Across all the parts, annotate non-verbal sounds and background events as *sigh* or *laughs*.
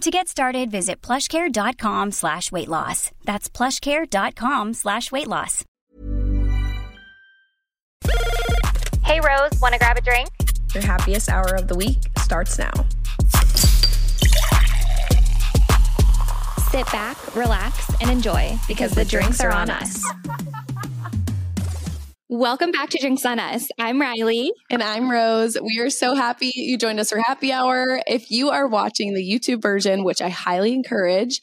To get started, visit plushcare.com slash weight loss. That's plushcare.com slash weight loss. Hey, Rose, want to grab a drink? Your happiest hour of the week starts now. Sit back, relax, and enjoy because the drinks are on us. Welcome back to Drinks on Us. I'm Ryleigh. And I'm Rose. We are so happy you joined us for happy hour. If you are watching the YouTube version, which I highly encourage,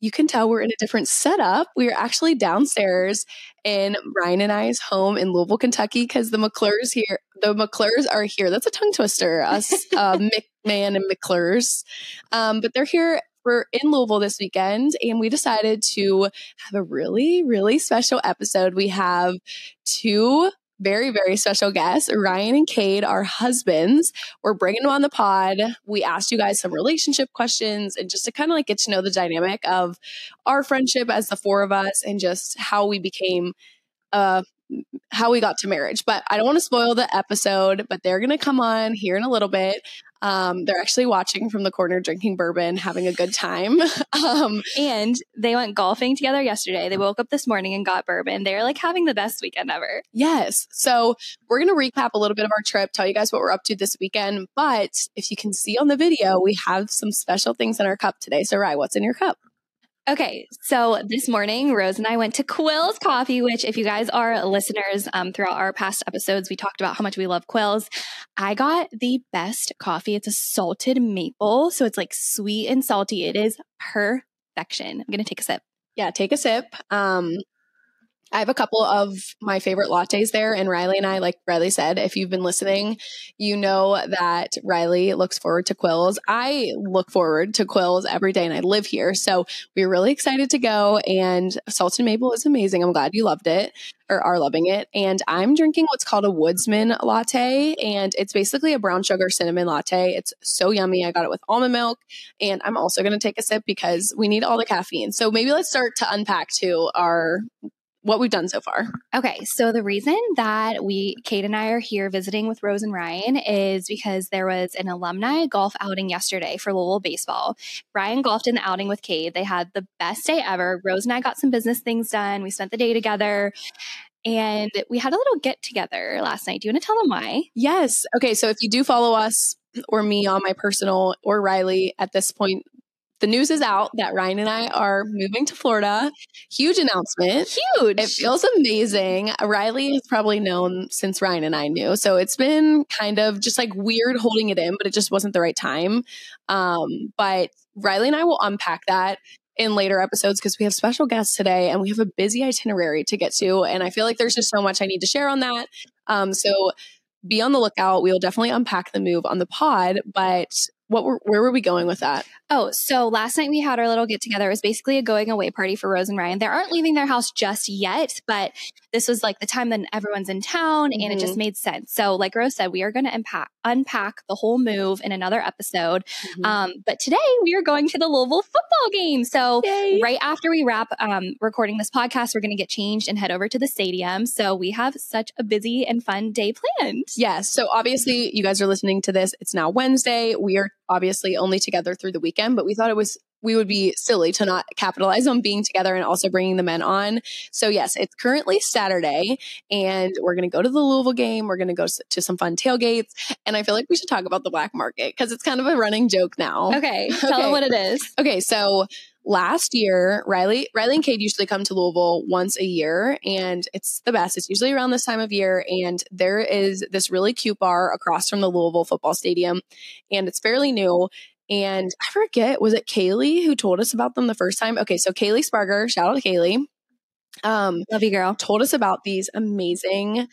you can tell we're in a different setup. We are actually downstairs in Ryan and I's home in Louisville, Kentucky, because the McClures here, the McClures are here. That's a tongue twister, us uh, *laughs* McMahon and McClures. Um, but they're here we're in Louisville this weekend and we decided to have a really, really special episode. We have two very, very special guests, Ryan and Kade, our husbands. We're bringing them on the pod. We asked you guys some relationship questions and just to kind of like get to know the dynamic of our friendship as the four of us and just how we became uh how we got to marriage. But I don't want to spoil the episode, but they're going to come on here in a little bit. Um, they're actually watching from the corner, drinking bourbon, having a good time. *laughs* um, and they went golfing together yesterday. They woke up this morning and got bourbon. They're like having the best weekend ever. Yes. So we're going to recap a little bit of our trip, tell you guys what we're up to this weekend. But if you can see on the video, we have some special things in our cup today. So, Rye, what's in your cup? Okay, so this morning, Rose and I went to Quill's Coffee, which, if you guys are listeners um, throughout our past episodes, we talked about how much we love Quill's. I got the best coffee. It's a salted maple, so it's like sweet and salty. It is perfection. I'm gonna take a sip. Yeah, take a sip. Um, I have a couple of my favorite lattes there. And Ryleigh and I, like Ryleigh said, if you've been listening, you know that Ryleigh looks forward to Quills. I look forward to Quills every day and I live here. So we are really excited to go. And Salted Maple is amazing. I'm glad you loved it or are loving it. And I'm drinking what's called a Woodsman latte. And it's basically a brown sugar cinnamon latte. It's so yummy. I got it with almond milk. And I'm also going to take a sip because we need all the caffeine. So maybe let's start to unpack to our what we've done so far. Okay, so the reason that we, Kade and I, are here visiting with Rose and Ryan is because there was an alumni golf outing yesterday for Louisville baseball. Ryan golfed in the outing with Kade. They had the best day ever. Rose and I got some business things done. We spent the day together. And we had a little get together last night. Do you want to tell them why? Yes. Okay. So if you do follow us or me on my personal or Ryleigh at this point, the news is out that Ryan and I are moving to Florida. Huge announcement. Huge. It feels amazing. Ryleigh has probably known since Ryan and I knew. So it's been kind of just like weird holding it in, but it just wasn't the right time. Um, but Ryleigh and I will unpack that in later episodes because we have special guests today and we have a busy itinerary to get to. And I feel like there's just so much I need to share on that. Um, so be on the lookout. We'll definitely unpack the move on the pod, but what were, where were we going with that? Oh, so last night we had our little get together. It was basically a going away party for Rose and Ryan. They aren't leaving their house just yet, but this was like the time that everyone's in town mm-hmm. and it just mm-hmm. made sense. So, like Rose said, we are going to unpack, unpack the whole move in another episode. Mm-hmm. Um, but today we are going to the Louisville football game. So, Yay. right after we wrap um, recording this podcast, we're going to get changed and head over to the stadium. So, we have such a busy and fun day planned. Yes. So, obviously, you guys are listening to this. It's now Wednesday. We are obviously only together through the weekend, but we thought it was we would be silly to not capitalize on being together and also bringing the men on. So yes, it's currently Saturday and we're going to go to the Louisville game. We're going to go to some fun tailgates. And I feel like we should talk about the black market because it's kind of a running joke now. Okay. *laughs* Tell okay. them what it is. Okay. So last year, Ryleigh, Ryleigh and Kade usually come to Louisville once a year, and it's the best. It's usually around this time of year, and there is this really cute bar across from the Louisville football stadium, and it's fairly new. And I forget, was it Kaylee who told us about them the first time? Okay, so Kaylee Sparger, shout out to Kaylee. Um, Love you, girl. Told us about these amazing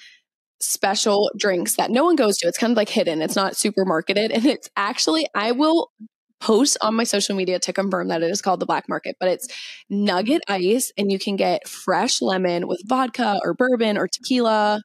special drinks that no one goes to. It's kind of like hidden. It's not super marketed. And it's actually, I will post on my social media to confirm that it is called the black market, but it's nugget ice and you can get fresh lemon with vodka or bourbon or tequila.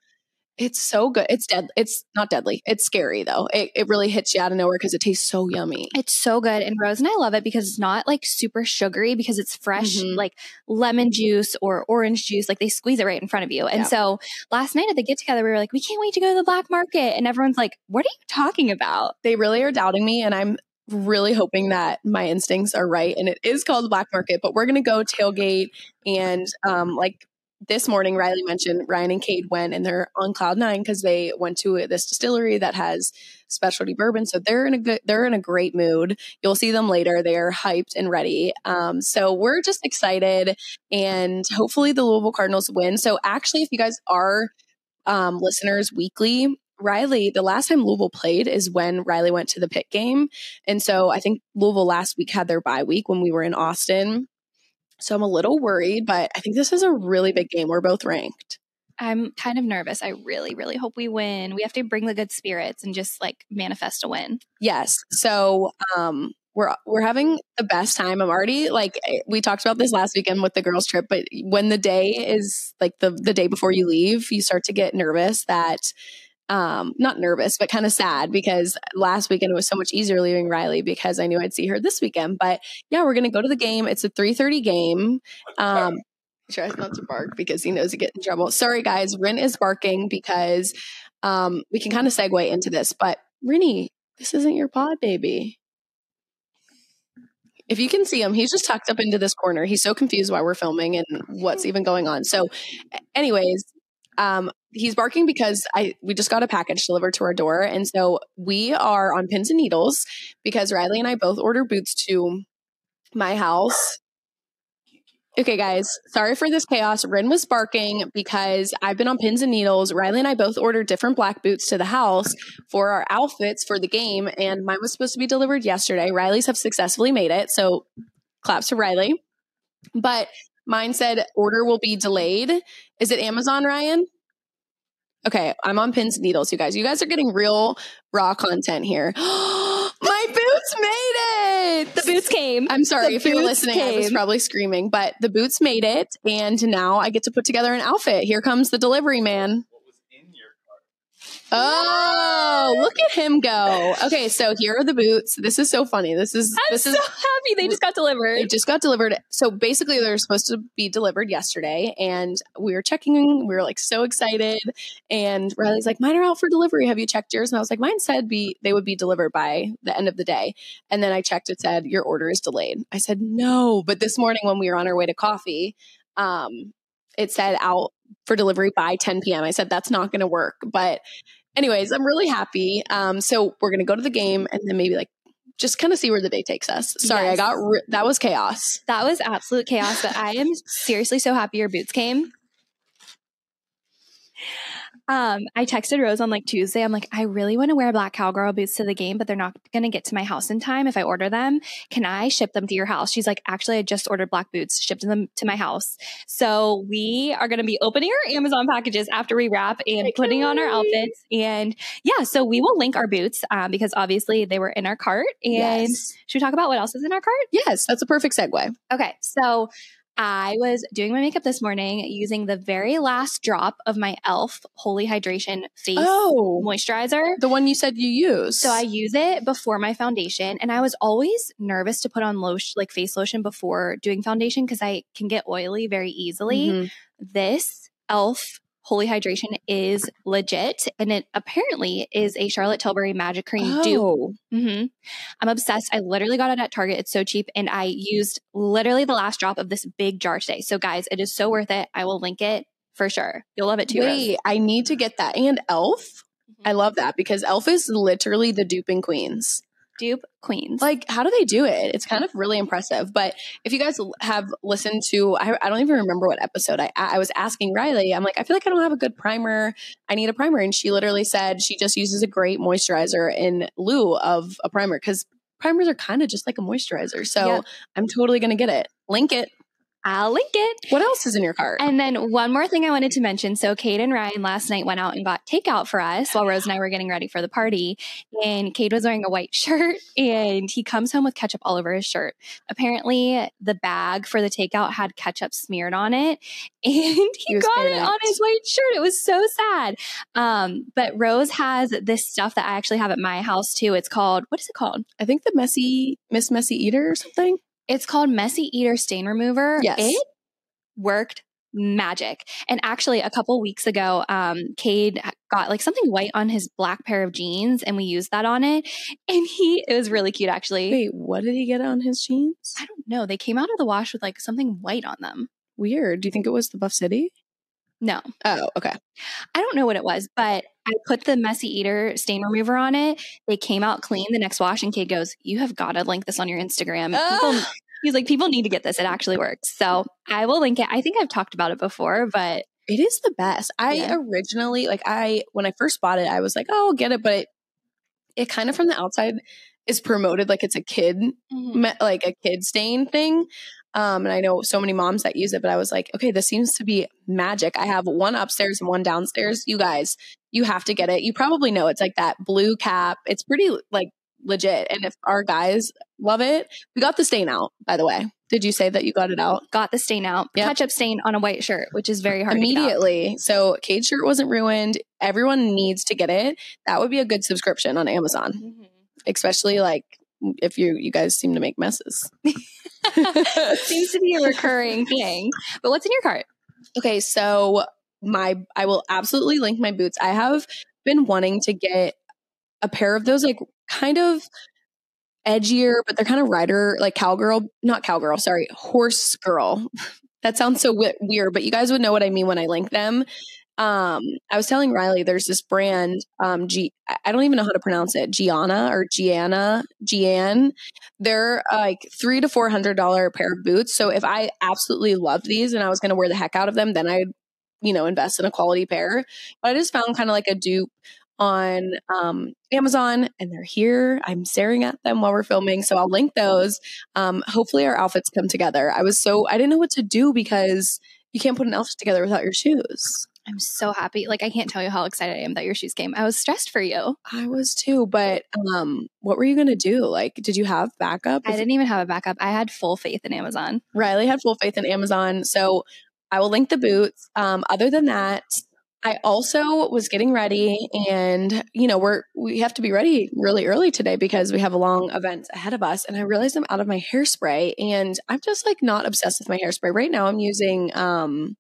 It's so good. It's dead. It's not deadly. It's scary though. It, it really hits you out of nowhere because it tastes so yummy. It's so good. And Rose and I love it because it's not like super sugary because it's fresh, mm-hmm. like lemon juice or orange juice. Like they squeeze it right in front of you. And yeah. so last night at the get together, we were like, we can't wait to go to the black market. And everyone's like, what are you talking about? They really are doubting me. And I'm really hoping that my instincts are right and it is called the black market but we're going to go tailgate and um, like this morning ryleigh mentioned ryan and kade went and they're on cloud nine because they went to this distillery that has specialty bourbon so they're in a good they're in a great mood. You'll see them later. They're hyped and ready. Um, so we're just excited and hopefully the louisville cardinals win. So actually if you guys are um, listeners weekly Ryleigh, the last time Louisville played is when Ryleigh went to the Pitt game. And so I think Louisville last week had their bye week when we were in Austin. So I'm a little worried, but I think this is a really big game. We're both ranked. I'm kind of nervous. I really, really hope we win. We have to bring the good spirits and just like manifest a win. Yes. So um we're we're having the best time. I'm already like eh, we talked about this last weekend with the girls trip, but when the day is like the the day before you leave, you start to get nervous that um, not nervous, but kind of sad because last weekend it was so much easier leaving Ryleigh because I knew I'd see her this weekend. But yeah, we're gonna go to the game. It's a 3:30 game. Um, tries not to bark because he knows he get in trouble. Sorry, guys. Rin is barking because um, we can kind of segue into this. But Rinny, this isn't your pod, baby. If you can see him, he's just tucked up into this corner. He's so confused why we're filming and what's even going on. So, anyways, um, he's barking because I we just got a package delivered to our door, and so we are on pins and needles because Ryleigh and I both order boots to my house. Okay, guys, sorry for this chaos. Rin was barking because I've been on pins and needles. Ryleigh and I both ordered different black boots to the house for our outfits for the game, and mine was supposed to be delivered yesterday. Ryleigh's have successfully made it, so claps to Ryleigh. But Mine said order will be delayed. Is it Amazon, Ryan? Okay, I'm on pins and needles, you guys. You guys are getting real raw content here. *gasps* My boots made it. The boots came. I'm sorry the if you were listening. Came. I was probably screaming, but the boots made it, and now I get to put together an outfit. Here comes the delivery man. Oh, look at him go. Okay, so here are the boots. This is so funny. This is I'm this so is happy they just got delivered. They just got delivered. So basically they're supposed to be delivered yesterday and we were checking, we were like so excited. And Ryleigh's like, Mine are out for delivery. Have you checked yours? And I was like, Mine said be they would be delivered by the end of the day. And then I checked, it said, Your order is delayed. I said, No. But this morning when we were on our way to coffee, um, it said out for delivery by 10 p.m. I said that's not going to work, but anyways, I'm really happy. Um, so we're gonna go to the game and then maybe like just kind of see where the day takes us. Sorry, yes. I got ri- that was chaos. That was absolute chaos. But I am seriously so happy your boots came. Um, I texted Rose on like Tuesday. I'm like, I really want to wear black cowgirl boots to the game, but they're not going to get to my house in time if I order them. Can I ship them to your house? She's like, actually, I just ordered black boots, shipped them to my house. So we are going to be opening our Amazon packages after we wrap and putting on our outfits. And yeah, so we will link our boots um, because obviously they were in our cart. And Yes. should we talk about what else is in our cart? Yes, that's a perfect segue. Okay, so I was doing my makeup this morning using the very last drop of my e.l.f. Holy Hydration Face Oh, Moisturizer. the one you said you use. So I use it before my foundation, and I was always nervous to put on lotion, like face lotion, before doing foundation because I can get oily very easily. Mhm. This e.l.f. Holy Hydration is legit, and it apparently is a Charlotte Tilbury Magic Cream dupe Oh, hmm I'm obsessed. I literally got it at Target. It's so cheap. And I used literally the last drop of this big jar today. So, guys, it is so worth it. I will link it for sure. You'll love it too. Rose. wait, I need to get that. And Elf. I love that because Elf is literally the duping queens. Dupe Queens. Like, how do they do it? It's kind of really impressive. But if you guys have listened to, I, I don't even remember what episode I, I was asking Ryleigh. I'm like, I feel like I don't have a good primer. I need a primer. And she literally said she just uses a great moisturizer in lieu of a primer because primers are kind of just like a moisturizer. So Yeah. I'm totally going to get it. Link it. I'll link it. What else is in your cart? And then one more thing I wanted to mention. So Kade and Ryan last night went out and got takeout for us while Rose and I were getting ready for the party. And Kade was wearing a white *laughs* shirt and he comes home with ketchup all over his shirt. Apparently the bag for the takeout had ketchup smeared on it *laughs* and he, was got it on his white shirt. It was so sad. Um, but Rose has this stuff that I actually have at my house too. It's called, what is it called? I think the messy Miss Messy Eater or something. It's called Messy Eater Stain Remover. Yes. It worked magic. And actually, a couple weeks ago, um, Kade got like something white on his black pair of jeans, and we used that on it. And he, it was really cute, actually. Wait, what did he get on his jeans? I don't know. They came out of the wash with like something white on them. Weird. Do you think it was the Buff City? No, Oh, okay. I don't know what it was, but I put the Messy Eater stain remover on it. They came out clean the next wash, and Kade goes, "You have got to link this on your Instagram." People, he's like, "People need to get this. It actually works." So I will link it. I think I've talked about it before, but It is the best. I Yeah. originally like I when I first bought it, I was like, "Oh, I'll get it," but it, it kind of from the outside is promoted like it's a kid mm-hmm. me- like a kid stain thing. Um, and I know so many moms that use it, but I was like, okay, this seems to be magic. I have one upstairs and one downstairs. You guys, you have to get it. You probably know it's like that blue cap. It's pretty like legit. And if our guys love it, we got the stain out, by the way. Did you say that you got it out? got the stain out, Yep. ketchup stain on a white shirt, which is very hard to get out. immediately. So Kade's shirt wasn't ruined. Everyone needs to get it. That would be a good subscription on Amazon, Mhm. especially like if you you guys seem to make messes. *laughs* *laughs* Seems to be a recurring thing. But what's in your cart? okay, so my I will absolutely link my boots. I have been wanting to get a pair of those like kind of edgier, but they're kind of rider like cowgirl, not cowgirl, sorry, horse girl. *laughs* that sounds so wi- weird, but you guys would know what I mean when I link them. Um, I was telling Ryleigh there's this brand, um, G, I- don't even know how to pronounce it, Gianna or Gianna, Gian. They're uh, like three to four hundred dollar pair of boots. So if I absolutely love these and I was going to wear the heck out of them, then I'd you know invest in a quality pair. But I just found kind of like a dupe on um, Amazon, and they're here. I'm staring at them while we're filming, so I'll link those. Um, hopefully, our outfits come together. I was so I didn't know what to do because you can't put an outfit together without your shoes. I'm so happy. Like I can't tell you how excited I am that your shoes came. I was stressed for you. I was too, but um, what were you gonna do? Like, did you have backup? I didn't even have a backup. I had full faith in Amazon. Ryleigh had full faith in Amazon. So I will link the boots. Um, other than that, I also was getting ready and you know, we're we have to be ready really early today because we have a long event ahead of us. And I realized I'm out of my hairspray and I'm just like not obsessed with my hairspray. Right now I'm using um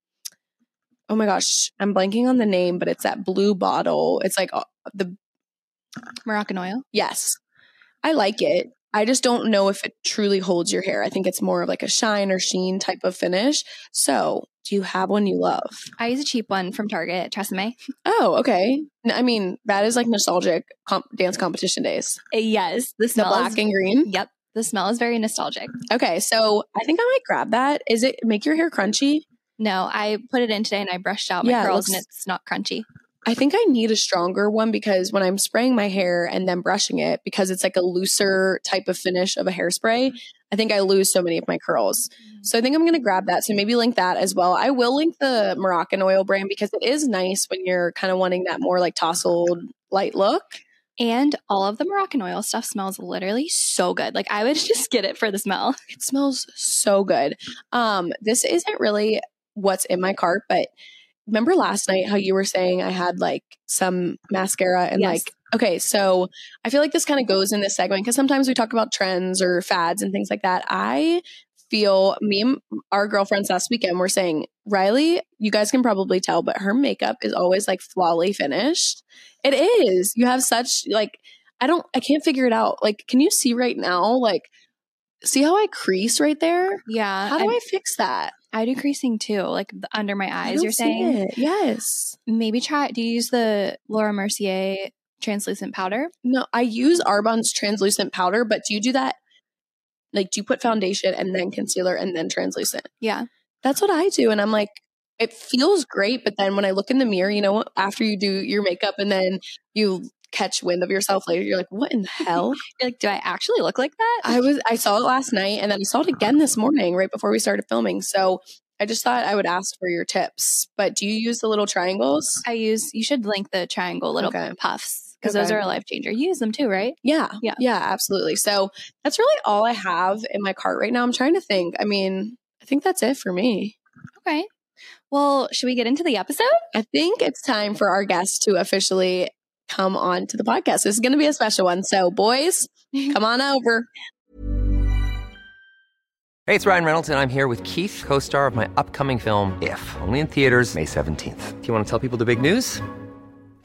oh my gosh, I'm blanking on the name, but it's that blue bottle. It's like uh, the Moroccan oil. Yes. I like it. I just don't know if it truly holds your hair. I think it's more of like a shine or sheen type of finish. So, do you have one you love? I use a cheap one from Target, Tresemme. Oh, okay. I mean, that is like nostalgic comp- dance competition days. Uh, Yes, the smell The black is, and green. Yep, the smell is very nostalgic. Okay, so I think I might grab that. Is it make your hair crunchy? No, I put it in today and I brushed out my Yeah, it curls looks- and it's not crunchy. I think I need a stronger one because when I'm spraying my hair and then brushing it, because it's like a looser type of finish of a hairspray, I think I lose so many of my curls. So I think I'm going to grab that. So maybe link that as well. I will link the Moroccan oil brand because it is nice when you're kind of wanting that more like tousled light look. And all of the Moroccan oil stuff smells literally so good. Like I would *laughs* just get it for the smell. It smells so good. Um, this isn't really what's in my cart, but remember last night how you were saying I had like some mascara and Yes. like okay, so I feel like this kind of goes in this segment because sometimes we talk about trends or fads and things like that. I feel me and our girlfriends last weekend were saying, Ryleigh, you guys can probably tell, but her makeup is always like flawly finished. It is. You have such like I don't I can't figure it out. Like, can you see right now? Like, see how I crease right there? Yeah. How do and I fix that? I do creasing too, like the, under my eyes. You're saying it. Yes. maybe try. Do you use the Laura Mercier translucent powder? No, I use Arbonne's translucent powder, but do you do that? Like, do you put foundation and then concealer and then translucent? Yeah. That's what I do. And I'm like, it feels great. But then when I look in the mirror, you know, after you do your makeup and then you catch wind of yourself later, you're like, what in the hell? *laughs* You're like, do I actually look like that? I was, I saw it last night and then I saw it again this morning right before we started filming. So I just thought I would ask for your tips. But do you use the little triangles? I use. You should link the triangle little Okay. puffs because those are a life changer. You use them too, right? Yeah. Yeah. Yeah, absolutely. So that's really all I have in my cart right now. I'm trying to think. I mean, I think that's it for me. Okay. Well, should we get into the episode? I think it's time for our guests to officially come on to the podcast. This is going to be a special one. So, boys, *laughs* come on over. Hey, it's Ryan Reynolds, and I'm here with Keith, co star of my upcoming film, If, only in theaters, May 17th. Do you want to tell people the big news?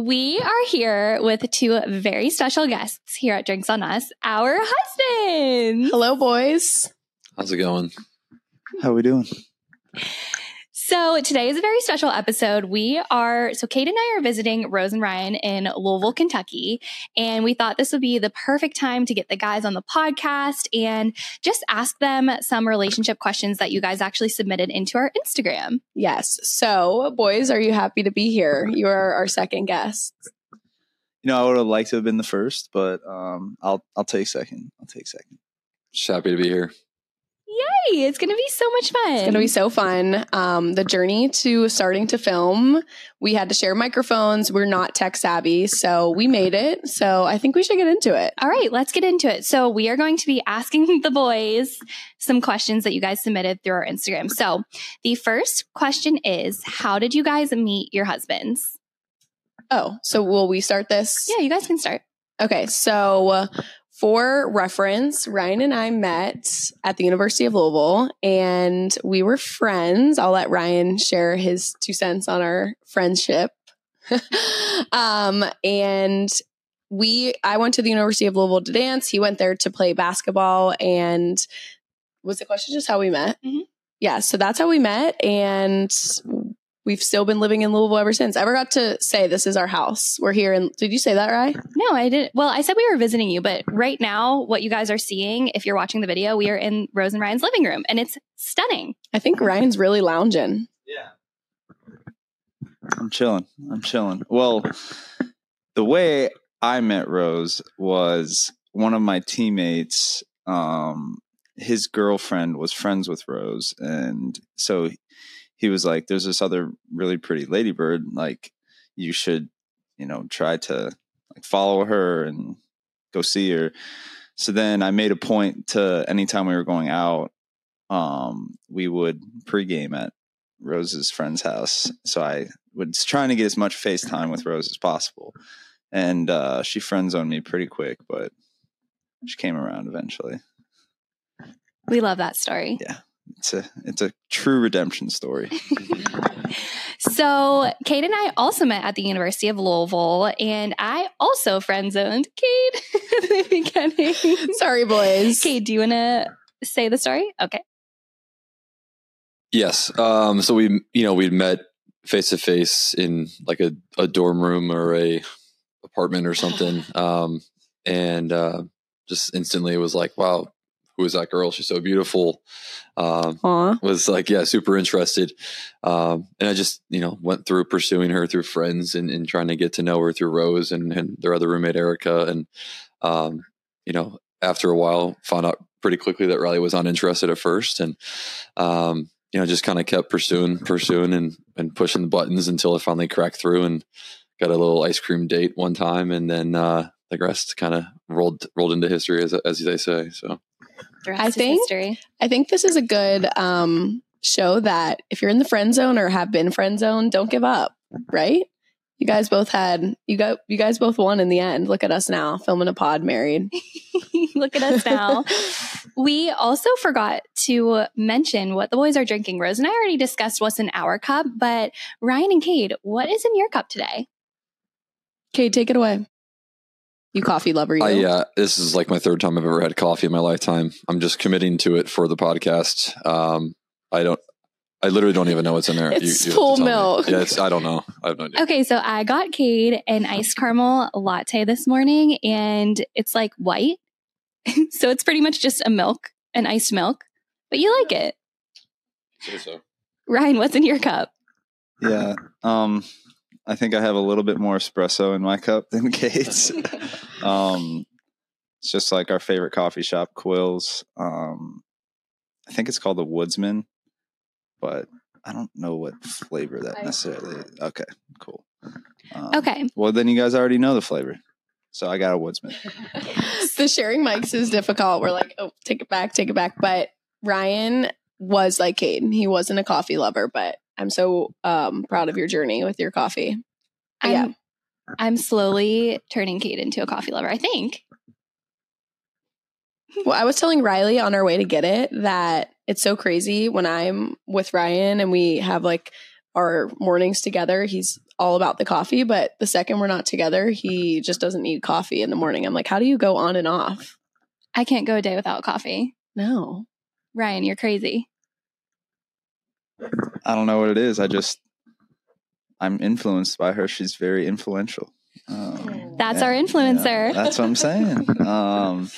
We are here with two very special guests here at Drinks on Us, our husbands. Hello, boys. How's it going? How are we doing? So today is a very special episode. We are so Kade and I are visiting Rose and Ryan in Louisville, Kentucky, and we thought this would be the perfect time to get the guys on the podcast and just ask them some relationship questions that you guys actually submitted into our Instagram. Yes. So, boys, are you happy to be here? You are our second guest. You know, I would have liked to have been the first, but um, I'll I'll take second. I'll take second. Just happy to be here. Yay! It's going to be so much fun. It's going to be so fun. Um, the journey to starting to film, we had to share microphones. We're not tech savvy, so we made it. So I think we should get into it. All right, let's get into it. So, we are going to be asking *laughs* the boys some questions that you guys submitted through our Instagram. So, the first question is How did you guys meet your husbands? Oh, so will we start this? Yeah, you guys can start. Okay, so uh, for reference, Ryan and I met at the University of Louisville and we were friends. I'll let Ryan share his two cents on our friendship. *laughs* um, and we, I went to the University of Louisville to dance. He went there to play basketball. And was the question just how we met? Mhm. Yeah, so that's how we met. And we've still been living in Louisville ever since. I ever got to say this is our house. We're here. And did you say that right? No, I didn't. Well, I said we were visiting you, but right now, what you guys are seeing, if you're watching the video, we are in Rose and Ryan's living room and it's stunning. I think Ryan's really lounging. Yeah. I'm chilling. I'm chilling. Well, the way I met Rose was one of my teammates. Um, his girlfriend was friends with Rose, and so he was like, "There's this other really pretty ladybird. Like, you should, you know, try to like follow her and go see her. So then I made a point to anytime we were going out, um, we would pregame at Rose's friend's house. So I was trying to get as much FaceTime with Rose as possible. And uh, she friend zoned me pretty quick, but she came around eventually. We love that story. Yeah. It's a it's a true redemption story. *laughs* So, Kade and I also met at the University of Louisville, and I also friend zoned Kade *laughs* at the beginning. Sorry, boys. Kade, do you want to say the story? Okay. Yes. Um, so we, you know, we'd met face to face in like a, a dorm room or a apartment or something. *laughs* Um, and uh, just instantly it was like, wow, who is that girl? She's so beautiful. Um, was like, yeah, super interested. Um, and I just, you know, went through pursuing her through friends and, and trying to get to know her through Rose and, and their other roommate, Erica. And, um, you know, after a while, found out pretty quickly that Ryleigh was uninterested at first. And, um, you know, just kind of kept pursuing, pursuing and, and pushing the buttons until it finally cracked through and got a little ice cream date one time. And then, uh, the rest kind of rolled, rolled into history as, as they say. So, I think history. I think this is a good um, show that if you're in the friend zone or have been friend zone, don't give up. Right? You guys both had you got you guys both won in the end. Look at us now, filming a pod, married. *laughs* Look at us now. we also forgot to mention what the boys are drinking. Rose and I already discussed what's in our cup, but Ryan and Kade, what is in your cup today? Kade, take it away. You coffee lover, you. Uh, yeah, this is like my third time I've ever had coffee in my lifetime. I'm just committing to it for the podcast. Um, I don't. I literally don't even know what's in there. *laughs* It's full have to tell me. milk. Yeah, it's, I don't know. I have no idea. Okay, so I got Kade an iced caramel latte this morning, and it's like white. *laughs* so it's pretty much just a milk, an iced milk, but you like it. Say so. Ryan, what's in your cup? Yeah. Um, I think I have a little bit more espresso in my cup than *laughs* Kade's. *laughs* um, it's just like our favorite coffee shop, Quills. Um, I think it's called the Woodsman, but I don't know what flavor that necessarily. Okay, cool. Um, Okay. Well, then you guys already know the flavor, so I got a Woodsman. *laughs* the sharing mics is difficult. We're like, oh, take it back, take it back. But Ryan was like Caden. He wasn't a coffee lover, but I'm so um, proud of your journey with your coffee. I'm, yeah. I'm slowly turning Kade into a coffee lover, I think. Well, I was telling Ryleigh on our way to get it that it's so crazy when I'm with Ryan and we have like our mornings together. He's all about the coffee, but the second we're not together, he just doesn't need coffee in the morning. I'm like, how do you go on and off? I can't go a day without coffee. No. Ryan, you're crazy. I don't know what it is. I just I'm influenced by her. She's very influential. Um, That's our influencer. that's what I'm saying. Um,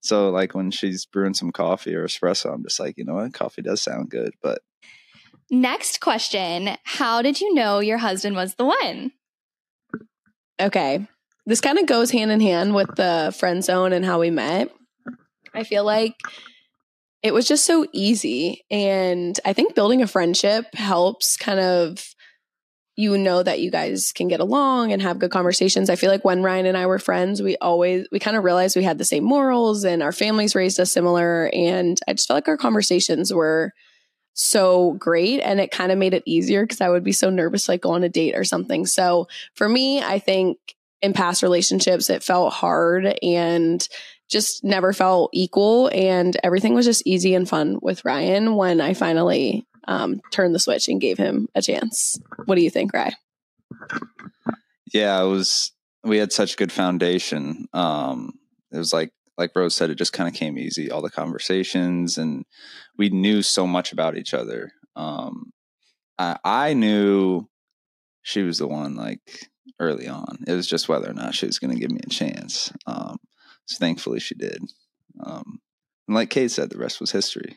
so like when she's brewing some coffee or espresso, I'm just like, you know what, coffee does sound good, but Next question How did you know your husband was the one? Okay. This kind of goes hand in hand with the friend zone and how we met. I feel like it was just so easy. And I think building a friendship helps kind of you know that you guys can get along and have good conversations. I feel like when Ryan and I were friends, we always we kind of realized we had the same morals and our families raised us similar and I just felt like our conversations were so great and it kind of made it easier because I would be so nervous like go on a date or something. So for me, I think in past relationships it felt hard and just never felt equal and everything was just easy and fun with Ryan when I finally um, turned the switch and gave him a chance. What do you think, Rye? yeah, it was we had such good foundation. Um, it was like like Rose said, it just kind of came easy. All the conversations, and we knew so much about each other. Um, I, I knew she was the one, like early on. It was just whether or not she was going to give me a chance. Um, so thankfully, she did. Um, and like Kade said, the rest was history.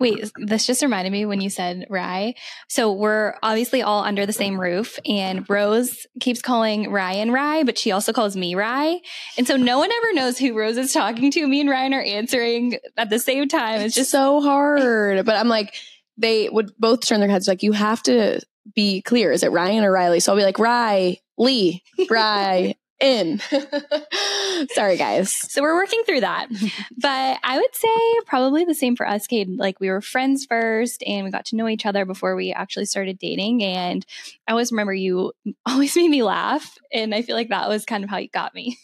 Wait, this just reminded me when you said Rye. So we're obviously all under the same roof, and Rose keeps calling Ryan Rye, but she also calls me Rye. And so no one ever knows who Rose is talking to. Me and Ryan are answering at the same time. It's just so hard. But I'm like, they would both turn their heads like, you have to be clear. Is it Ryan or Ryleigh? So I'll be like, Rye, Lee, Rye. In. *laughs* Sorry, guys. So we're working through that. *laughs* but I would say probably the same for us, Kade. Like we were friends first and we got to know each other before we actually started dating. And I always remember you *laughs* always made me laugh. And I feel like that was kind of how you got me.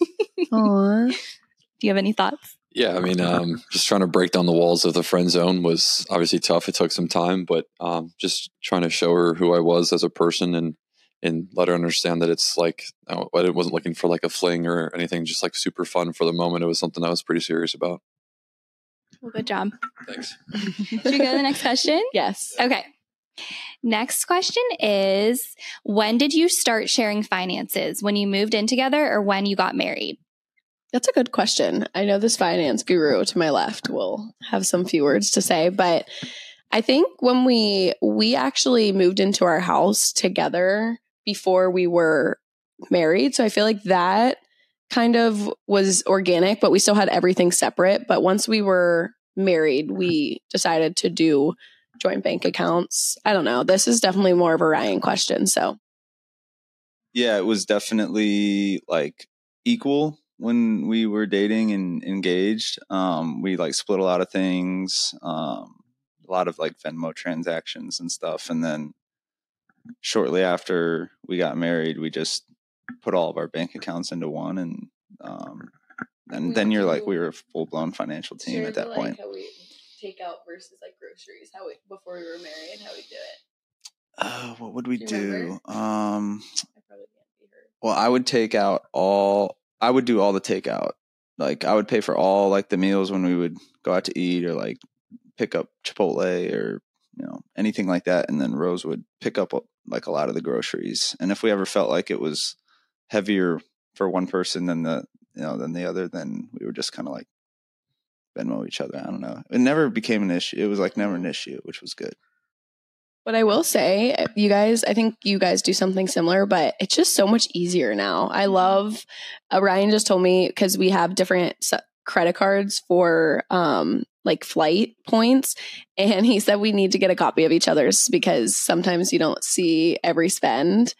Aww. Do you have any thoughts? Yeah, I mean, um, just trying to break down the walls of the friend zone was obviously tough. It took some time, but um, just trying to show her who I was as a person and and let her understand that it's like uh, I wasn't looking for like a fling or anything, just like super fun for the moment. It was something I was pretty serious about. Well, good job. Thanks. Should we go to the next question? *laughs* Yes. Okay. Next question is When did you start sharing finances? When you moved in together or when you got married? That's a good question. I know this finance guru to my left will have some few words to say, but I think when we we actually moved into our house together before we were married, so I feel like that kind of was organic, but we still had everything separate, but once we were married, we decided to do joint bank accounts. I don't know. This is definitely more of a Ryan question, so Yeah, it was definitely like equal when we were dating and engaged. Um, we like split a lot of things, um, a lot of like Venmo transactions and stuff. And then shortly after we got married, we just put all of our bank accounts into one. And um, and We then you're like, we were a full blown financial team at that point. how we take out versus like groceries, how we before we were married, how we do it. Uh, what would we Do do? Um, I probably can't be heard. Well, I would take out all. I would do all the takeout. Like I would pay for all like the meals when we would go out to eat or like pick up Chipotle or you know anything like that, and then Rose would pick up uh, like a lot of the groceries. And if we ever felt like it was heavier for one person than the you know than the other, then we would just kind of like Venmo each other. I don't know. It never became an issue. It was like never an issue, which was good. But I will say, eh, you guys, I think you guys do something similar, but it's just so much easier now. I mm-hmm. love, uh, Ryan just told me because we have different credit cards for um, like flight points. And he said we need to get a copy of each other's because sometimes you don't see every spend.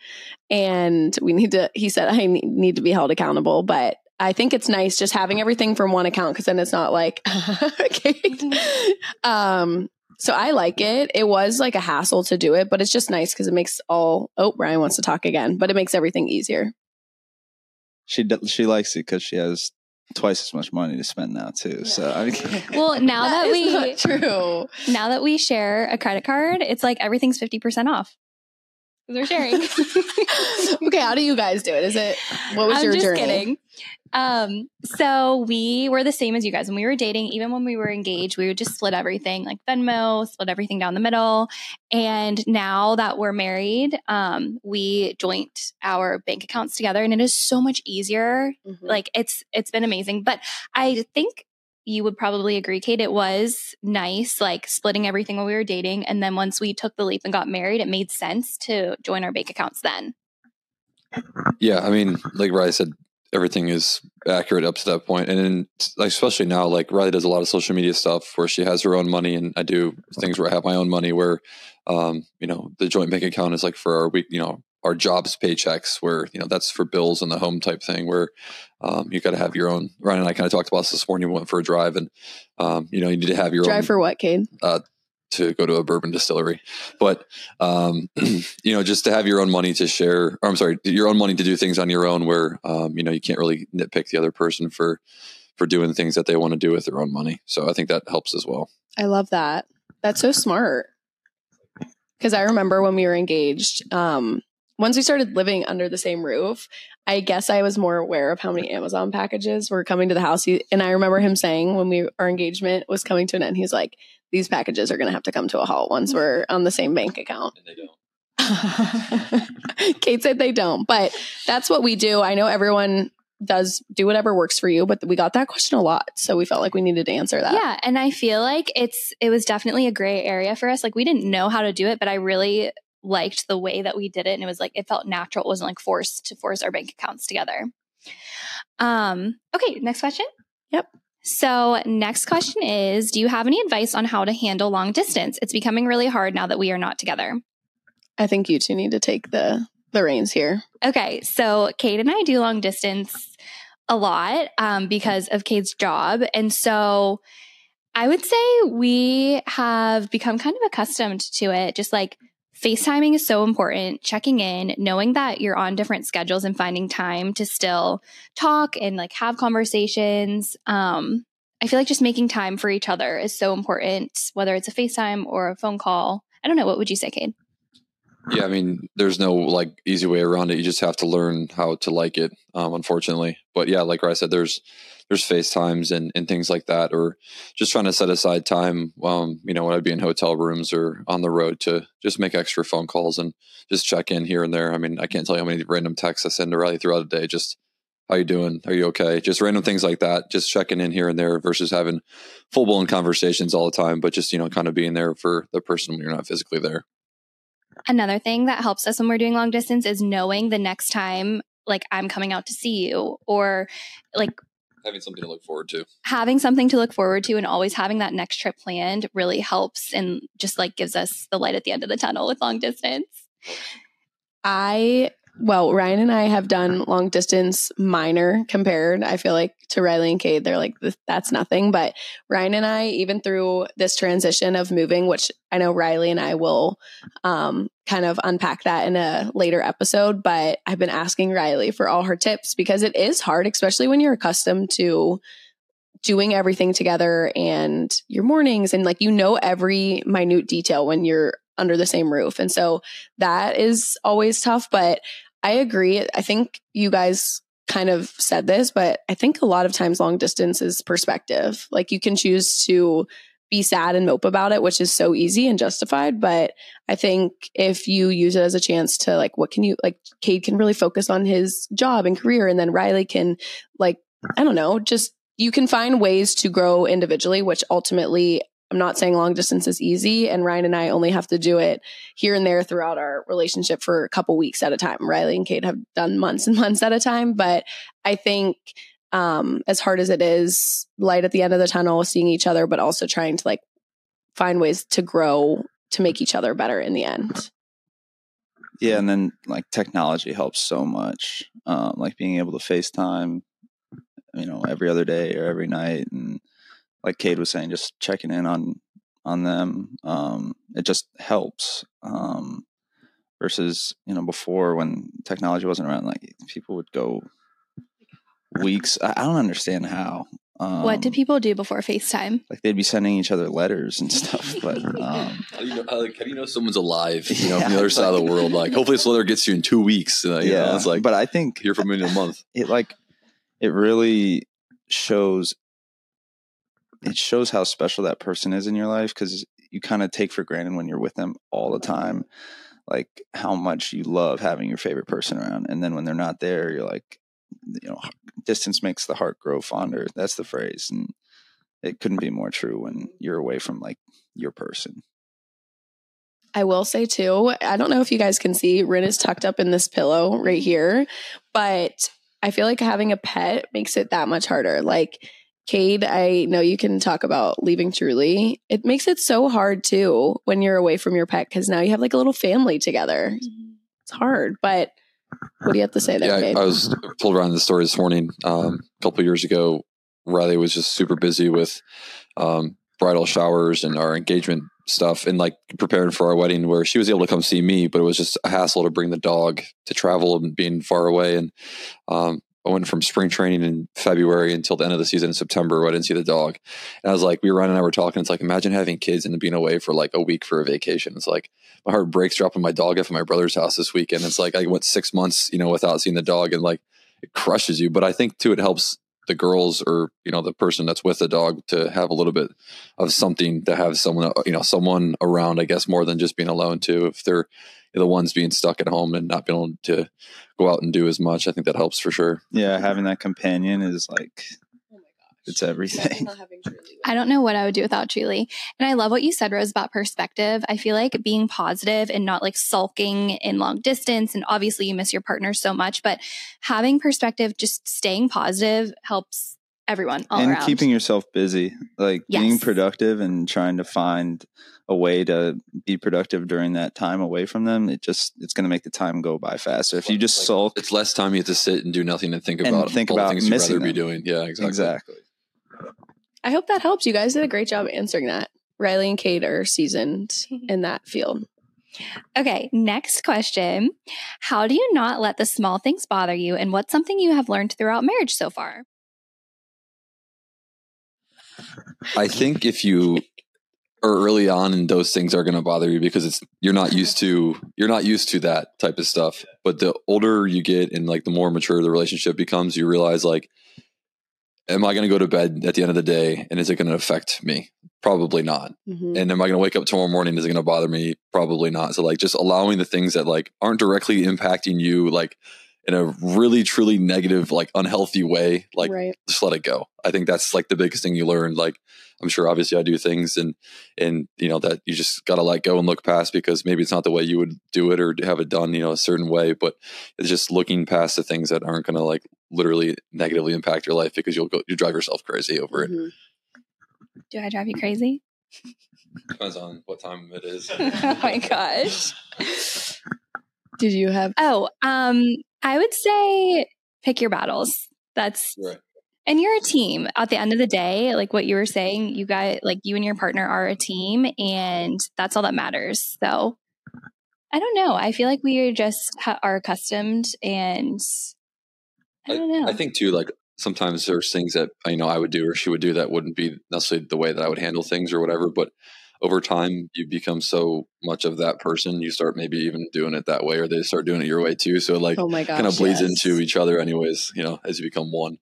And we need to, he said, I need to be held accountable. But I think it's nice just having everything from one account because then it's not like, *laughs* um, so I like it. It was like a hassle to do it, but it's just nice because it makes all. Oh, Brian wants to talk again, but it makes everything easier. She d- she likes it because she has twice as much money to spend now too. So I mean, *laughs* Well, now that we true. now that we share a credit card, it's like everything's 50% off. We're sharing. *laughs* okay, how do you guys do it? Is it what was I'm your just journey? kidding. Um, so we were the same as you guys when we were dating. Even when we were engaged, we would just split everything, like Venmo, split everything down the middle. And now that we're married, um, we joint our bank accounts together, and it is so much easier. Mhm. Like it's it's been amazing. But I think you would probably agree, Kade. It was nice, like splitting everything when we were dating, and then once we took the leap and got married, it made sense to join our bank accounts. Then, Yeah, I mean, like Ryleigh said, everything is accurate up to that point, and then like, especially now, like Ryleigh does a lot of social media stuff where she has her own money, and I do things where I have my own money. Where, um, you know, the joint bank account is like for our week, you know, our jobs paychecks, where you know that's for bills and the home type thing. Where um, you got to have your own. Ryan and I kind of talked about this this morning. We went for a drive, and um, you know, you need to have your own Drive own for what, Kade? to go to a bourbon distillery. But um, *clears throat* you know, just to have your own money to share, or I'm sorry, your own money to do things on your own, where um, you know you can't really nitpick the other person for for doing things that they want to do with their own money. So I think that helps as well. I love that. That's so smart. Because I remember when we were engaged, um, once we started living under the same roof, I guess I was more aware of how many Amazon packages were coming to the house. He, and I remember him saying when we our engagement was coming to an end, he's like, "These packages are going to have to come to a halt once mm. we're on the same bank account." And they don't. *laughs* Kade said they don't, but that's what we do. I know everyone does do whatever works for you, but we got that question a lot, so we felt like we needed to answer that. yeah, and I feel like it's it was definitely a gray area for us. Like we didn't know how to do it, but I really liked the way that we did it, and it was like it felt natural. It wasn't like forced to force our bank accounts together. Um. Okay. Next question. Yep. So, next question is Do you have any advice on how to handle long distance? It's becoming really hard now that we are not together. I think you two need to take the the reins here. Okay, so Kade and I do long distance a lot um, because of Kade's job. And so I would say we have become kind of accustomed to it. Just like FaceTiming is so important, checking in, knowing that you're on different schedules and finding time to still talk and like have conversations. Um, I feel like just making time for each other is so important, whether it's a FaceTime or a phone call. I don't know. What would you say, Kade? Yeah, I mean, there's no like easy way around it. You just have to learn how to like it, um, unfortunately. But yeah, like I said, there's there's FaceTimes and, and things like that, or just trying to set aside time, um, you know, when I'd be in hotel rooms or on the road to just make extra phone calls and just check in here and there. I mean, I can't tell you how many random texts I send to Ryleigh throughout the day. Just how you doing? Are you okay? Just random things like that. Just checking in here and there versus having full blown conversations all the time, but just you know, kind of being there for the person when you're not physically there. Another thing that helps us when we're doing long distance is knowing the next time like I'm coming out to see you or like having something to look forward to. Having something to look forward to and always having that next trip planned really helps and just like gives us the light at the end of the tunnel with long distance. I well, Ryan and I have done long distance minor compared. I feel like to Ryleigh and Kade, they're like, that's nothing. But Ryan and I, even through this transition of moving, which I know Ryleigh and I will um, kind of unpack that in a later episode. But I've been asking Ryleigh for all her tips because it is hard, especially when you're accustomed to doing everything together and your mornings and like you know every minute detail when you're under the same roof. And so that is always tough. But I agree. I think you guys kind of said this, but I think a lot of times long distance is perspective. Like you can choose to be sad and mope about it, which is so easy and justified. But I think if you use it as a chance to like, what can you like? Kade can really focus on his job and career, and then Ryleigh can like, I don't know, just you can find ways to grow individually, which ultimately I'm not saying long distance is easy, and Ryan and I only have to do it here and there throughout our relationship for a couple weeks at a time. Ryleigh and Kade have done months and *laughs* months at a time, but I think um, as hard as it is, light at the end of the tunnel, seeing each other, but also trying to like find ways to grow to make each other better in the end. Yeah, and then like technology helps so much, um, like being able to FaceTime, you know, every other day or every night, and like Kade was saying, just checking in on on them. Um, it just helps. Um, versus you know before when technology wasn't around, like people would go weeks. I, I don't understand how. Um, what did people do before FaceTime? Like they'd be sending each other letters and *laughs* stuff. *laughs* But um, how, do you know, how, like, how do you know someone's alive? You know, yeah, from the other side of the world. Like, hopefully, this letter gets you in two weeks. Uh, yeah, know, it's like, but I think here from in a month. It like it really shows it shows how special that person is in your life because you kind of take for granted when you're with them all the time like how much you love having your favorite person around and then when they're not there you're like you know distance makes the heart grow fonder that's the phrase and it couldn't be more true when you're away from like your person I will say too, I don't know if you guys can see, Rin is tucked up in this pillow right here, but I feel like having a pet makes it that much harder. Like Kade, I know you can talk about leaving truly. It makes it so hard too when you're away from your pet because now you have like a little family together. It's hard, but what do you have to say there? Yeah, I, I, was told around the story this morning. Um, a couple years ago, Ryleigh was just super busy with um, bridal showers and our engagement stuff and like preparing for our wedding where she was able to come see me but it was just a hassle to bring the dog to travel and being far away and um, I went from spring training in February until the end of the season in September where I didn't see the dog. And I was like, we were Ryan and I were talking. It's like, imagine having kids and being away for like a week for a vacation. It's like my heart breaks dropping my dog off at my brother's house this weekend. It's like I went six months, you know, without seeing the dog and like it crushes you. But I think too, it helps the girls or, you know, the person that's with the dog to have a little bit of something to have someone, you know, someone around, I guess, more than just being alone too. If they're, the ones being stuck at home and not being able to go out and do as much. I think that helps for sure. Yeah, having that companion is like oh it's everything. I don't know what I would do without Truly. And I love what you said, Rose, about perspective. I feel like being positive and not like sulking in long distance. And obviously, you miss your partner so much, but having perspective, just staying positive helps everyone all and around. keeping yourself busy, like being productive and trying to find a way to be productive during that time away from them. It just it's going to make the time go by faster. If you just Like, sulk, It's less time you have to sit and do nothing and think And about think all the about things you'd missing rather be doing. Yeah, exactly. exactly. I hope that helps. You guys did a great job answering that. Ryleigh and Kade are seasoned *laughs* in that field. Okay, next question. How do you not let the small things bother you? And what's something you have learned throughout marriage so far? I think if you are early on and those things are going to bother you because it's you're not used to you're not used to that type of stuff. But the older you get and like the more mature the relationship becomes, you realize like, am I going to go to bed at the end of the day and is it going to affect me? Probably not. Mm-hmm. And am I going to wake up tomorrow morning? Is it going to bother me? Probably not. So like just allowing the things that like aren't directly impacting you, like in a really truly negative, like unhealthy way, like right. just let it go. I think that's like the biggest thing you learn. Like I'm sure obviously I do things and and you know that you just got to let go and look past because maybe it's not the way you would do it or have it done, you know, a certain way, but it's just looking past the things that aren't going to like literally negatively impact your life because you'll go you drive yourself crazy over it. Mhm. Do I drive you crazy? Depends on what time it is. *laughs* oh my gosh. *laughs* Did you have? Oh, um, I would say pick your battles. That's Right. and you're a team. At the end of the day, like what you were saying, you guys like you and your partner are a team and that's all that matters. So I don't know. I feel like we are just ha- are accustomed and I don't know. I think too, like sometimes there's things that you know I would do or she would do that wouldn't be necessarily the way that I would handle things or whatever. But over time, you become so much of that person, you start maybe even doing it that way, or they start doing it your way too. So like Oh my gosh! kind of bleeds yes. into each other, anyways. You know, as you become one.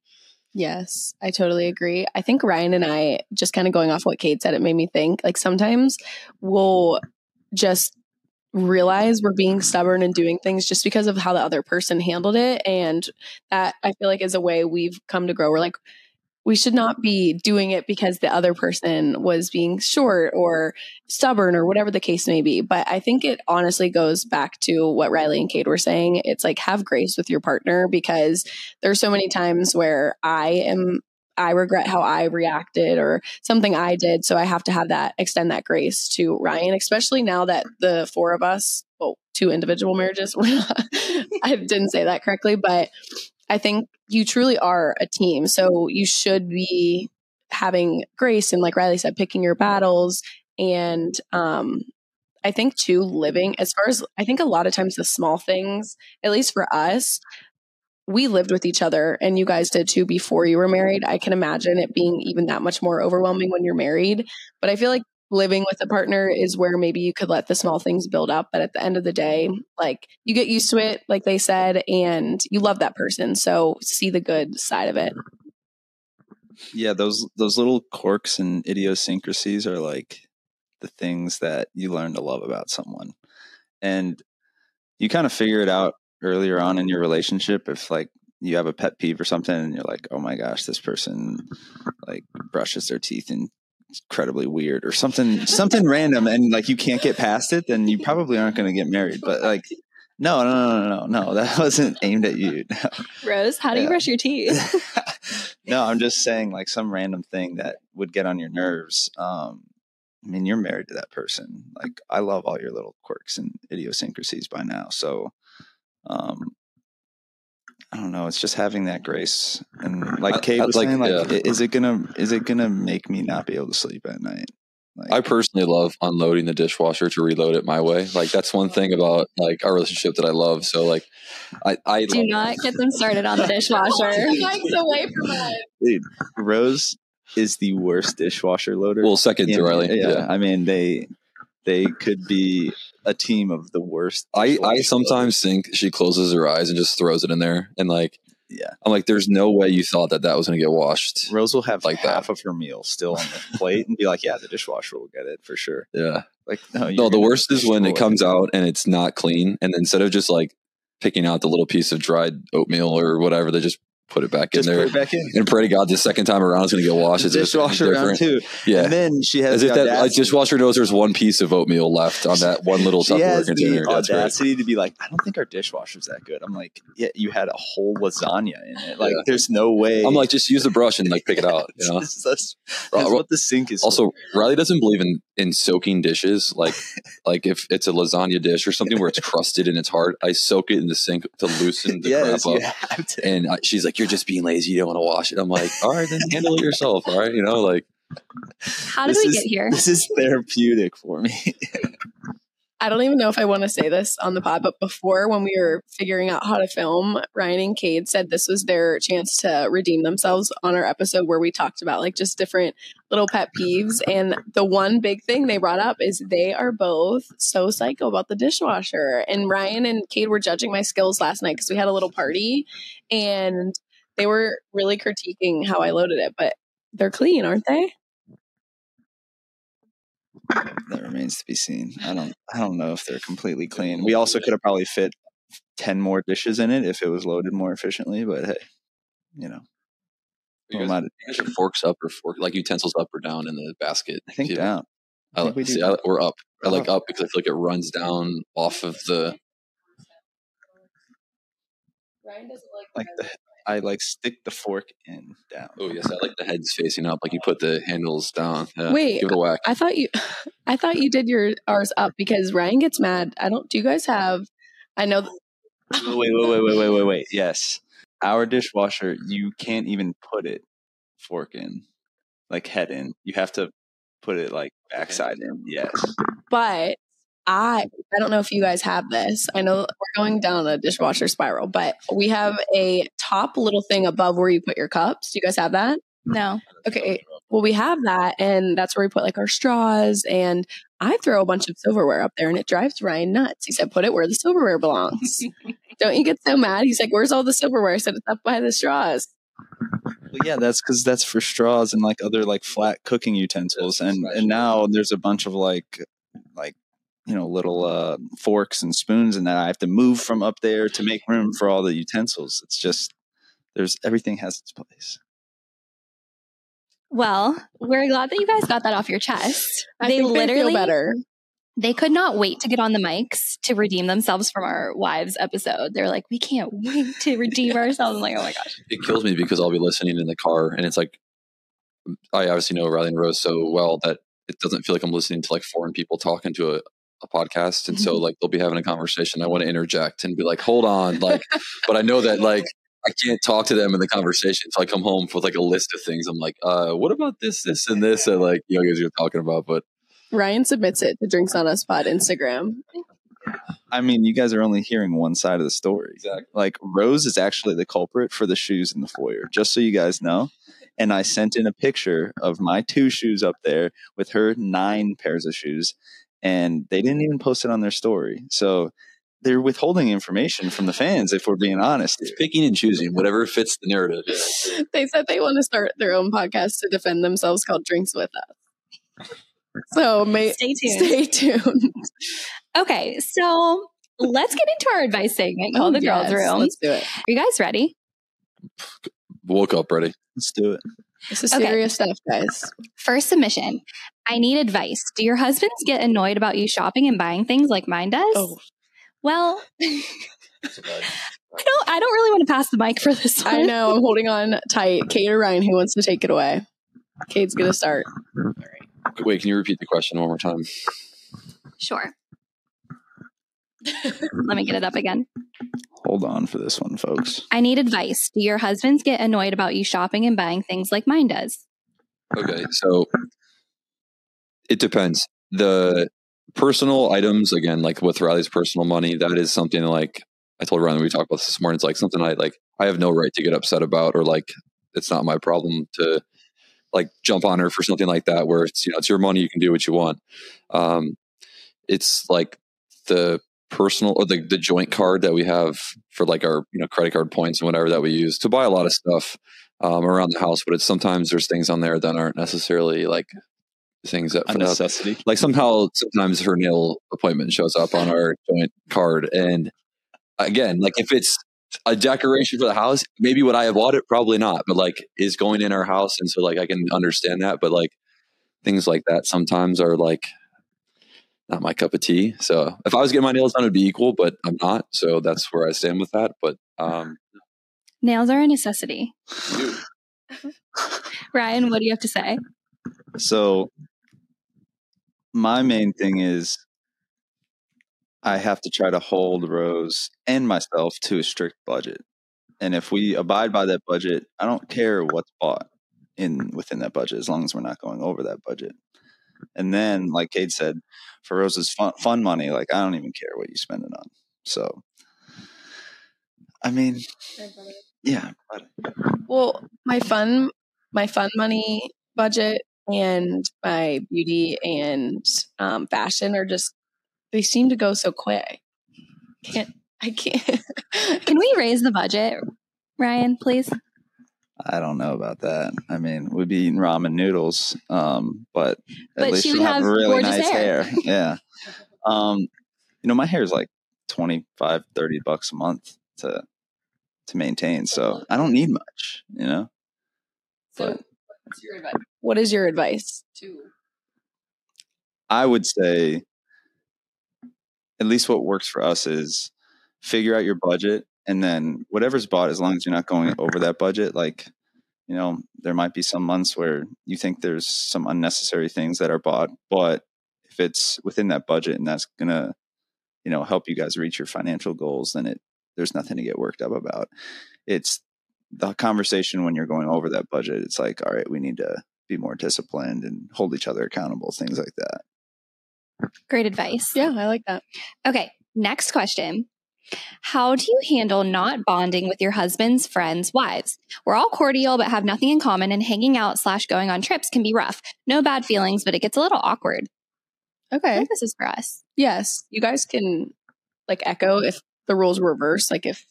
Yes, I totally agree. I think Ryan and I, just kind of going off what Kade said, it made me think like sometimes we'll just realize we're being stubborn and doing things just because of how the other person handled it. And that I feel like is a way we've come to grow. We're like, we should not be doing it because the other person was being short or stubborn or whatever the case may be. But I think it honestly goes back to what Ryleigh and Kade were saying. It's like have grace with your partner because there's so many times where I am I regret how I reacted or something I did. So I have to have that extend that grace to Ryan, especially now that the four of us, well, two individual marriages, *laughs* I didn't say that correctly, but I think you truly are a team. So you should be having grace and like Ryleigh said, picking your battles and um I think too living as far as I think a lot of times the small things, at least for us, we lived with each other and you guys did too before you were married. I can imagine it being even that much more overwhelming when you're married. But I feel like living with a partner is where maybe you could let the small things build up. But at the end of the day, like you get used to it, like they said, and you love that person. So see the good side of it. Yeah, those those little quirks and idiosyncrasies are like the things that you learn to love about someone. And you kind of figure it out earlier on in your relationship if like you have a pet peeve or something and you're like, "Oh my gosh, this person like brushes their teeth and it's incredibly weird or something something random and like you can't get past it, then you probably aren't going to get married." But like no, no, no, no, no, no. That *laughs* wasn't aimed at you. Rose, how do you brush your teeth? *laughs* *laughs* no, I'm just saying like some random thing that would get on your nerves. Um, I mean, you're married to that person. Like, I love all your little quirks and idiosyncrasies by now. So, um, I don't know. It's just having that grace, and like I- Kade I was like- saying, like, yeah. is it gonna is it gonna make me not be able to sleep at night? Like, I personally love unloading the dishwasher to reload it my way. Like that's one thing about like our relationship that I love. So like I I Do love not get them started on the dishwasher. away from us. dude, Rose is the worst dishwasher loader. well second to in- Ryleigh. Yeah, Yeah. I mean they they could be a team of the worst. I, I sometimes think she closes her eyes and just throws it in there and like Yeah. I'm like there's no way you thought that that was going to get washed. Rose will have Like half that. of her meal still on the *laughs* plate and be like, "Yeah, the dishwasher will get it for sure." Yeah. Like, no, No, the worst is when it comes out and it's not clean and instead of just like picking out the little piece of dried oatmeal or whatever they just put it back Just in put there. it back in. And pray to God the second time around it's going to get washed. It's Dishwasher round different. two. Yeah. And then she has As if that like, dishwasher knows there's one piece of oatmeal left on that one little she Tupperware container. the That's right. audacity to be like, I don't think our dishwasher's that good. I'm like, yeah, you had a whole lasagna in it. Like, Yeah. there's no way. I'm like, just use the brush and like pick it out. You know. *laughs* that's, that's, what the sink is. for. Also, Ryleigh doesn't believe in in soaking dishes. Like, *laughs* like if it's a lasagna dish or something where it's crusted and it's hard, I soak it in the sink to loosen the yes, crap up. And I, she's like, "You're just being lazy. You don't want to wash it." I'm like, "All right, then handle it yourself." All right, you know, like How did we is- get here? This is therapeutic for me. I don't even know if I want to say this on the pod, but before when we were figuring out how to film, Ryan and Kade said this was their chance to redeem themselves on our episode where we talked about like just different little pet peeves. And the one big thing they brought up is they are both so psycho about the dishwasher. And Ryan and Kade were judging my skills last night because we had a little party and they were really critiquing how I loaded it, but they're clean, aren't they? that remains to be seen. I don't. I don't know if they're completely clean. We also could have probably fit ten more dishes in it if it was loaded more efficiently. But hey, you know, you guys, you guys are forks up or fork like utensils up or down in the basket. I think You- down. I, think like, we do see, I, we're up. I We're like up because I feel like it runs down off of the. Ryan doesn't Like the, I like stick the fork in down. Oh yes, I like the heads facing up. Like you put the handles down. Yeah, Wait, give it a whack. I thought you, *laughs* I thought you did your ours up because Ryan gets mad. I don't. Do you guys have? I know. Wait, wait, wait, wait, wait, wait, wait. Yes, our dishwasher. You can't even put it fork in, like head in. You have to put it like backside in. Yes. But I, I don't know if you guys have this. I know we're going down a dishwasher spiral, but we have a top little thing above where you put your cups. Do you guys have that? No. Okay. Well, we have that, and that's where we put like our straws. And I throw a bunch of silverware up there, and it drives Ryan nuts. He said, "Put it where the silverware belongs." *laughs* Don't you get so mad? He's like, "Where's all the silverware?" I said, "It's up by the straws." Well, yeah, that's because that's for straws and like other like flat cooking utensils, and and now there's a bunch of like like you know little uh, forks and spoons, and that I have to move from up there to make room for all the utensils. It's just there's everything has its place. Well, we're glad that you guys got that off your chest. I they think they feel literally better. they could not wait to get on the mics to redeem themselves from our wives episode. They're like, we can't wait to *laughs* redeem ourselves. I'm like, oh my gosh. it kills me because I'll be listening in the car and it's like I obviously know Ryleigh and Rose so well that it doesn't feel like I'm listening to like foreign people talking to a, a podcast. And so like they'll be having a conversation. I want to interject and be like, hold on. *laughs* Like, but I know that like I can't talk to them in the conversation. So I come home with like a list of things. I'm like, uh, what about this, this, and this? And like, you know, guys are talking about, but Ryan submits it to Drinks on Us Pod Instagram. I mean, you guys are only hearing one side of the story. Exactly. Like Rose is actually the culprit for the shoes in the foyer, just so you guys know. And I sent in a picture of my two shoes up there with her nine pairs of shoes, and they didn't even post it on their story. So they're withholding information from the fans, if we're being honest. it's picking and choosing whatever fits the narrative. Yeah. *laughs* They said they want to start their own podcast to defend themselves called Drinks with Us. *laughs* So may, Stay tuned. Stay tuned. Okay, so let's get into our advice segment called Oh, the girls' yes, room. Let's do it. Are you guys ready? Woke up ready. Let's do it. This is Okay. serious stuff, guys. First submission. I need advice. Do your husbands get annoyed about you shopping and buying things like mine does? Oh. Well, *laughs* I don't I don't really want to pass the mic for this one. I know. I'm holding on tight. Kade or Ryan, who wants to take it away? Kade's gonna start. Wait, can you repeat the question one more time? Sure. Let me get it up again. Hold on for this one, folks. I need advice. Do your husbands get annoyed about you shopping and buying things like mine does? Okay, so it depends. The personal items, again, like with Ryleigh's personal money, that is something like I told Ryleigh we talked about this this morning. It's like something I like. I have no right to get upset about, or like it's not my problem to like jump on her for something like that. Where it's you know it's your money, you can do what you want. Um, it's like the personal or the the joint card that we have for like our you know credit card points and whatever that we use to buy a lot of stuff um, around the house. But it's sometimes there's things on there that aren't necessarily like things that A necessity. like somehow sometimes her nail appointment shows up on our joint card and again like if it's a decoration for the house. Maybe would I have bought it? Probably not. But like, is going in our house, and so like I can understand that. But like things like that sometimes are like not my cup of tea. So if I was getting my nails done, it'd be equal, but I'm not. So that's where I stand with that. But um, nails are a necessity. *laughs* Ryan, what do you have to say? So my main thing is I have to try to hold Rose and myself to a strict budget. And if we abide by that budget, I don't care what's bought in within that budget as long as we're not going over that budget. And then, like Kade said, for Rose's fun, fun money, like I don't even care what you spend it on. So, I mean, yeah. Well, my fun, my fun money budget and my beauty and um, fashion are just they seem to go so quick. Can't I can't. *laughs* Can we raise the budget, Ryan, please? I don't know about that. I mean, we'd be eating ramen noodles, um, but at but least she would have, have really nice hair. hair. yeah. Um, you know, my hair is like 25, 30 bucks a month to to maintain. So I don't need much, you know. So, what's your advice? What is your advice to? I would say at least what works for us is figure out your budget and then whatever's bought as long as you're not going over that budget like you know there might be some months where you think there's some unnecessary things that are bought but if it's within that budget and that's going to you know help you guys reach your financial goals then it there's nothing to get worked up about it's the conversation when you're going over that budget it's like all right we need to be more disciplined and hold each other accountable things like that Great advice. Yeah, I like that. Okay, next question. How do you handle not bonding with your husband's friends' wives? We're all cordial but have nothing in common, and hanging out slash going on trips can be rough. No bad feelings, but it gets a little awkward. I Okay. think this is for us. Yes, you guys can like echo if the rules were reversed. Like if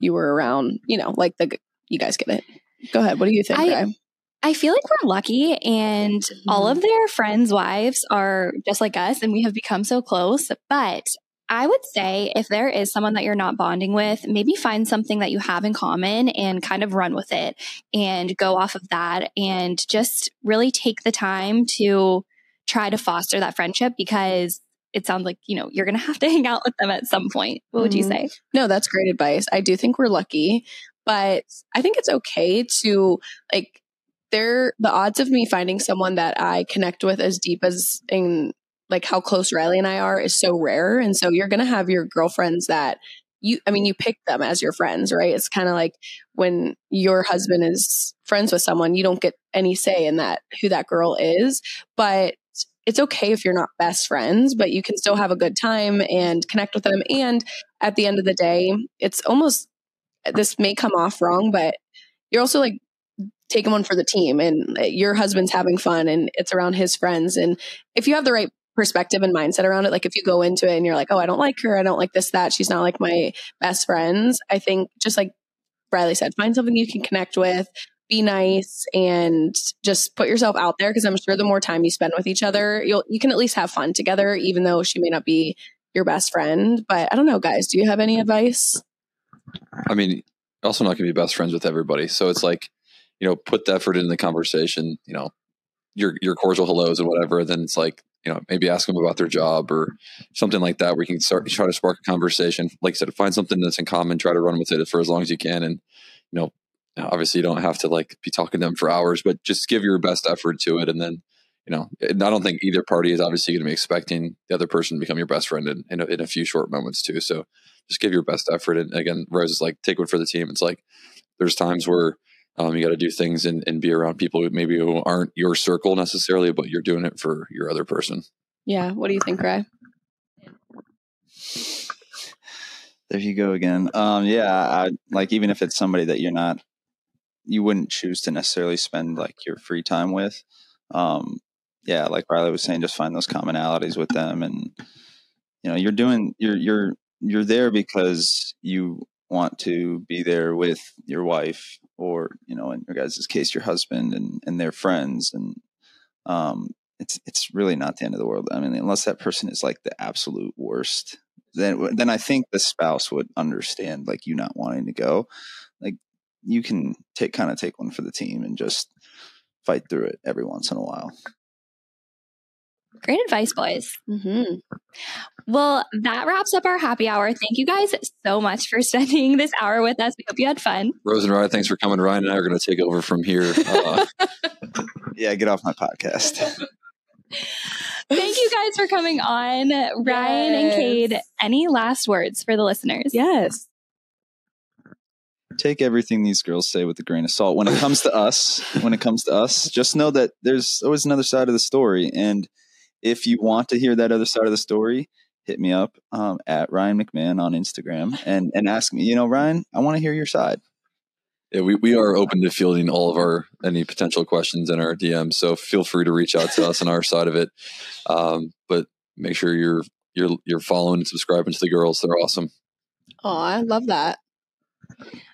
you were around, you know, like the you guys get it. Go ahead. What do you think? I- Ryan? I feel like we're lucky, and all of their friends' wives are just like us, and we have become so close. But I would say if there is someone that you're not bonding with, maybe find something that you have in common and kind of run with it and go off of that and just really take the time to try to foster that friendship because it sounds like, you know, you're going to have to *laughs* hang out with them at some point. What would you Mhm. say? No, that's great advice. I do think we're lucky, but I think it's okay to like there the odds of me finding someone that I connect with as deep as in like how close Ryleigh and I are is so rare. And so you're gonna have your girlfriends that you I mean you pick them as your friends, right? It's kind of like when your husband is friends with someone, you don't get any say in that who that girl is. But it's okay if you're not best friends, but you can still have a good time and connect with them. And at the end of the day, it's almost this may come off wrong, but you're also like taking one for the team and uh, your husband's having fun and it's around his friends. And if you have the right perspective and mindset around it, like if you go into it and you're like, oh, I don't like her, I don't like this, that, she's not like my best friends, I think just like Ryleigh said, find something you can connect with. Be nice and just put yourself out there because I'm sure the more time you spend with each other, you'll you can at least have fun together, even though she may not be your best friend. But I don't know, guys. Do you have any advice? I mean, also not to be best friends with everybody. So it's like, you know, put the effort in the conversation, you know, your, your cordial hellos and whatever. Then it's like, you know, maybe ask them about their job or something like that, where you can start, try to spark a conversation. Like I said, find something that's in common, try to run with it for as long as you can. And, you know, obviously you don't have to like be talking to them for hours, but just give your best effort to it. And then, you know, I don't think either party is obviously going to be expecting the other person to become your best friend in, in, a, in a few short moments too. So just give your best effort. And again, Rose is like, take one for the team. It's like, there's times where um, you got to do things and, and be around people who maybe who aren't your circle necessarily, but you're doing it for your other person. Yeah. What do you think, Ray? There you go again. Um, yeah, I, like even if it's somebody that you're not, you wouldn't choose to necessarily spend like your free time with. Um, yeah, like Ryleigh was saying, just find those commonalities with them, and you know, you're doing, you're you're you're there because you want to be there with your wife, or you know, in your guys' case, your husband and and their friends, and um, it's it's really not the end of the world. I mean, unless that person is like the absolute worst, then then I think the spouse would understand like you not wanting to go. Like you can take kind of take one for the team and just fight through it every once in a while. Great advice, boys. Mm-hmm. Well, that wraps up our happy hour. Thank you guys so much for *laughs* spending this hour with us. We hope you had fun. Rose and Ryan, thanks for coming. Ryan and I are going to take over from here. *laughs* Uh, Yeah, get off my podcast. *laughs* Thank you guys for coming on. Ryan and Yes. Kade, any last words for the listeners? Yes. take everything these girls say with a grain of salt. When it comes to us, when it comes to us, just know that there's always another side of the story. And if you want to hear that other side of the story, hit me up um, at Ryan McMahon on Instagram and and ask me. You know, Ryan, I want to hear your side. yeah, we, we are open to fielding all of our any potential questions in our DMs. So feel free to reach out to us on our side of it. Um, but make sure you're you're you're following and subscribing to the girls. They're awesome. Oh, I love that.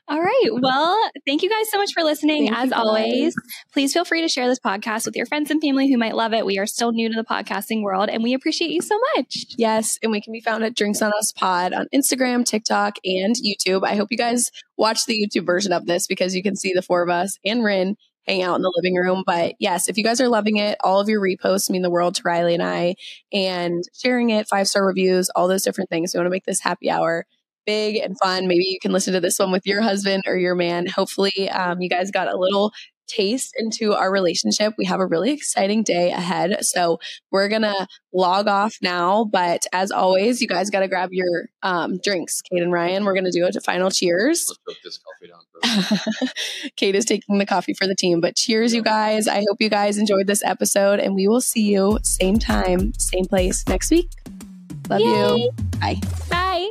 All right. Well, thank you guys so much for listening. Thank As always, please feel free to share this podcast with your friends and family who might love it. We are still new to the podcasting world and we appreciate you so much. Yes, and we can be found at Drinks on Us Pod on Instagram, TikTok, and YouTube. I hope you guys watch the YouTube version of this because you can see the four of us and Rin hang out in the living room. But yes, if you guys are loving it, all of your reposts mean the world to Ryleigh and I, and sharing it, five star reviews, all those different things. We want to make this happy hour big and fun. Maybe you can listen to this one with your husband or your man. Hopefully, um, you guys got a little taste into our relationship. We have a really exciting day ahead. So we're going to log off now. But as always, you guys got to grab your um, drinks. Kade and Ryan, we're going to do a final cheers. Let's choke this coffee down. *laughs* Kade is taking the coffee for the team. But cheers, you guys. I hope you guys enjoyed this episode. And we will see you same time, same place next week. Love Yay. you. Bye. Bye.